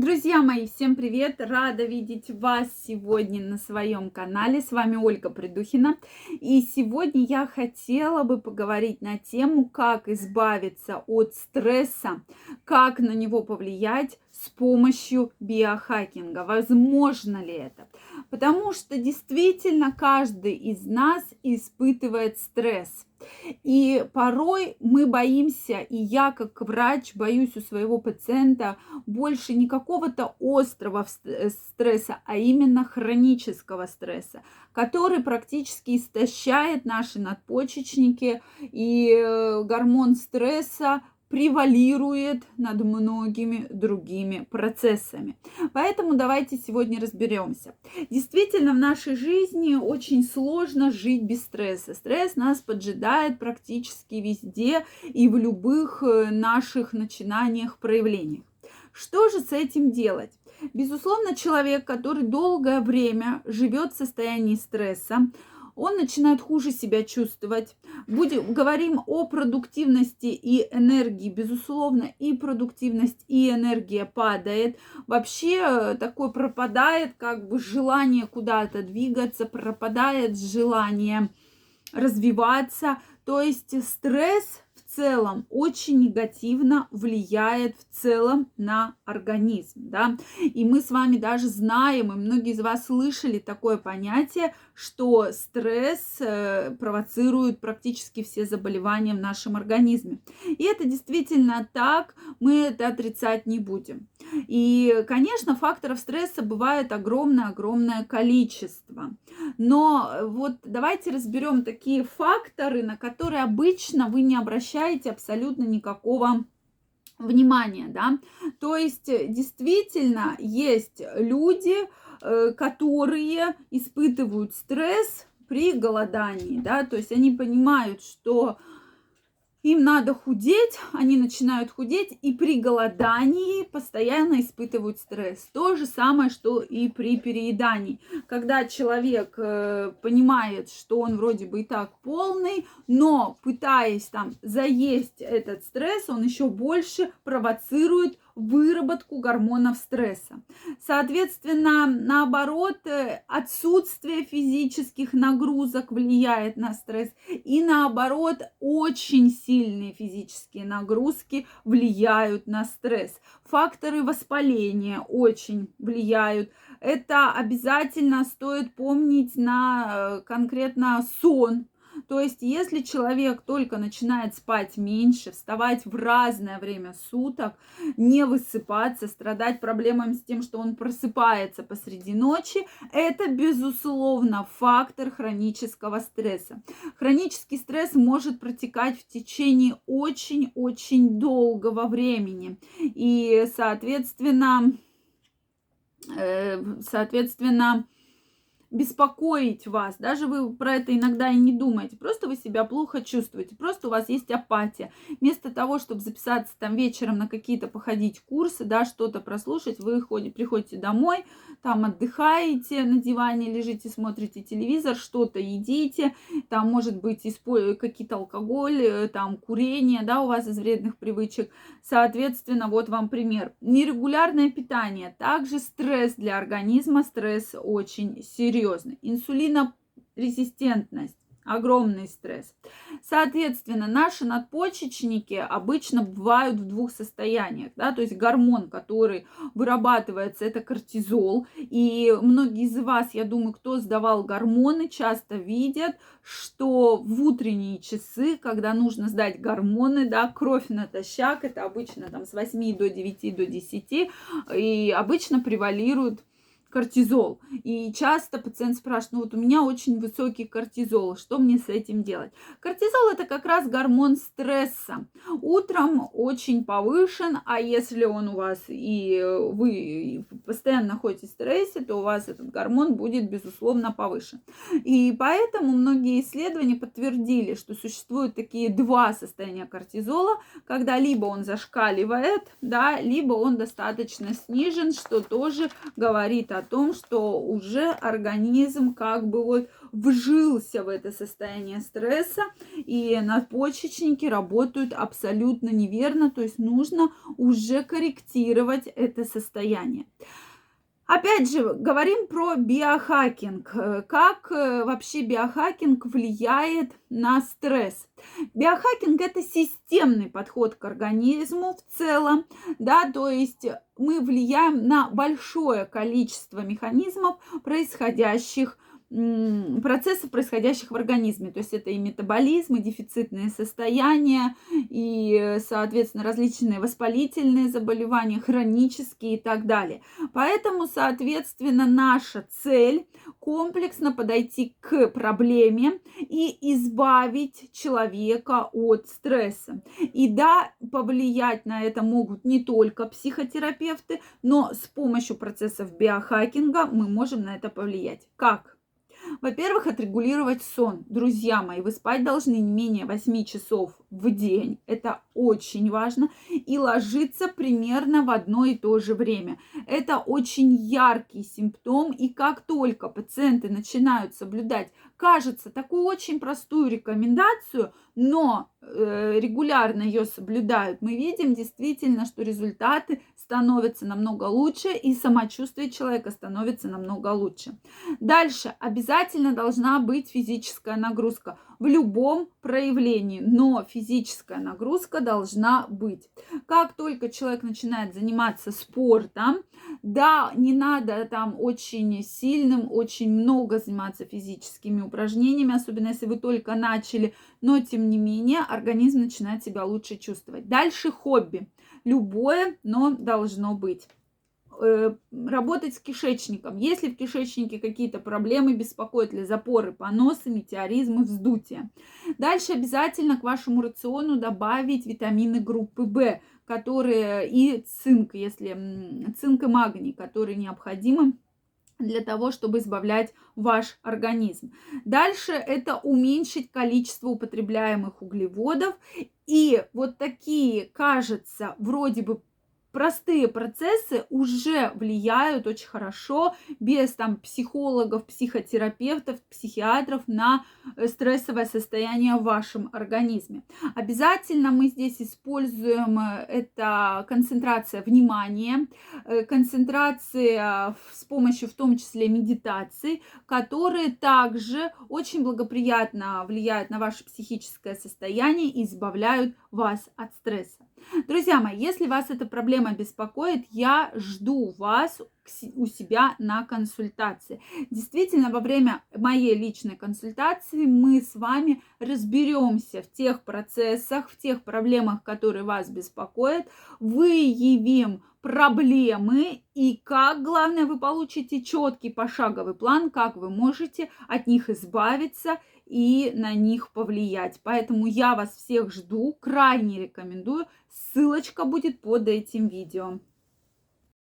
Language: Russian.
Друзья мои, всем привет! Рада видеть вас сегодня на своем канале. С вами Ольга Придухина. И сегодня я хотела бы поговорить на тему, как избавиться от стресса, как на него повлиять с помощью биохакинга. Возможно ли это? Потому что действительно каждый из нас испытывает стресс. И порой мы боимся, и я как врач боюсь у своего пациента больше не какого-то острого э, стресса, а именно хронического стресса, который практически истощает наши надпочечники, и э, гормон стресса превалирует над многими другими процессами. Поэтому давайте сегодня разберемся. Действительно, в нашей жизни очень сложно жить без стресса. Стресс нас поджидает практически везде и в любых э, наших начинаниях, проявлениях. Что же с этим делать? Безусловно, человек, который долгое время живет в состоянии стресса, он начинает хуже себя чувствовать. Будем, говорим о продуктивности и энергии. Безусловно, и продуктивность, и энергия падает. Вообще э, такое пропадает как бы желание куда-то двигаться, пропадает желание развиваться. То есть стресс целом очень негативно влияет в целом на организм, да, и мы с вами даже знаем, и многие из вас слышали такое понятие, что стресс э, провоцирует практически все заболевания в нашем организме. И это действительно так, мы это отрицать не будем. И, конечно, факторов стресса бывает огромное-огромное количество. Но вот давайте разберем такие факторы, на которые обычно вы не обращаете абсолютно никакого внимания, да. То есть действительно есть люди, э, которые испытывают стресс при голодании, да, то есть они понимают, что им надо худеть, они начинают худеть и при голодании постоянно испытывают стресс. То же самое, что и при переедании. Когда человек э, понимает, что он вроде бы и так полный, но пытаясь там заесть этот стресс, он еще больше провоцирует выработку гормонов стресса. Соответственно, наоборот, э, отсутствие физических нагрузок влияет на стресс. И наоборот, очень сильные физические нагрузки влияют на стресс. Факторы воспаления очень влияют. Это обязательно стоит помнить на э, конкретно сон, то есть, если человек только начинает спать меньше, вставать в разное время суток, не высыпаться, страдать проблемами с тем, что он просыпается посреди ночи, это, безусловно, фактор хронического стресса. Хронический стресс может протекать в течение очень-очень долгого времени. И, соответственно, э, соответственно, беспокоить вас, даже вы про это иногда и не думаете, просто вы себя плохо чувствуете, просто у вас есть апатия. Вместо того, чтобы записаться там вечером на какие-то походить курсы, да, что-то прослушать, вы ходите, приходите домой, там отдыхаете на диване, лежите, смотрите телевизор, что-то едите, там может быть какие-то алкоголь, э, там курение, да, у вас из вредных привычек. Соответственно, вот вам пример. Нерегулярное питание, также стресс для организма, стресс очень серьезный серьезный. Инсулинорезистентность огромный стресс. Соответственно, наши надпочечники обычно бывают в двух состояниях, да, то есть гормон, который вырабатывается, это кортизол, и многие из вас, я думаю, кто сдавал гормоны, часто видят, что в утренние часы, когда нужно сдать гормоны, да, кровь натощак, это обычно там с 8 до 9 до 10, и обычно превалирует кортизол. И часто пациент спрашивает, ну вот у меня очень высокий кортизол, что мне с этим делать? Кортизол это как раз гормон стресса. Утром очень повышен, а если он у вас и вы постоянно находитесь в стрессе, то у вас этот гормон будет безусловно повышен. И поэтому многие исследования подтвердили, что существуют такие два состояния кортизола, когда либо он зашкаливает, да, либо он достаточно снижен, что тоже говорит о о том, что уже организм как бы вот вжился в это состояние стресса, и надпочечники работают абсолютно неверно, то есть нужно уже корректировать это состояние. Опять же, говорим про биохакинг. Как э, вообще биохакинг влияет на стресс? Биохакинг – это системный подход к организму в целом, да, то есть мы влияем на большое количество механизмов, происходящих процессов, происходящих в организме. То есть это и метаболизм, и дефицитные состояния, и, соответственно, различные воспалительные заболевания, хронические и так далее. Поэтому, соответственно, наша цель комплексно подойти к проблеме и избавить человека от стресса. И да, повлиять на это могут не только психотерапевты, но с помощью процессов биохакинга мы можем на это повлиять. Как? Во-первых, отрегулировать сон. Друзья мои, вы спать должны не менее 8 часов в день. Это очень важно. И ложиться примерно в одно и то же время. Это очень яркий симптом. И как только пациенты начинают соблюдать, кажется, такую очень простую рекомендацию, но э, регулярно ее соблюдают, мы видим действительно, что результаты становятся намного лучше и самочувствие человека становится намного лучше. Дальше. Обязательно должна быть физическая нагрузка в любом проявлении, но физическая нагрузка должна быть. Как только человек начинает заниматься спортом, да, не надо там очень сильным, очень много заниматься физическими упражнениями, особенно если вы только начали, но тем не менее организм начинает себя лучше чувствовать. Дальше хобби. Любое, но должно быть. Э, работать с кишечником. Если в кишечнике какие-то проблемы, беспокоят ли запоры, поносы, метеоризмы, вздутие. Дальше обязательно к вашему рациону добавить витамины группы В, которые и цинк, если цинк и магний, которые необходимы для того, чтобы избавлять ваш организм. Дальше это уменьшить количество употребляемых углеводов. И вот такие, кажется, вроде бы простые процессы уже влияют очень хорошо без там психологов, психотерапевтов, психиатров на э, стрессовое состояние в вашем организме. Обязательно мы здесь используем э, это концентрация внимания, э, концентрация с помощью в том числе медитации, которые также очень благоприятно влияют на ваше психическое состояние и избавляют вас от стресса. Друзья мои, если вас эта проблема беспокоит, я жду вас у себя на консультации. Действительно, во время моей личной консультации мы с вами разберемся в тех процессах, в тех проблемах, которые вас беспокоят, выявим проблемы и как, главное, вы получите четкий пошаговый план, как вы можете от них избавиться и на них повлиять. Поэтому я вас всех жду, крайне рекомендую. Ссылочка будет под этим видео.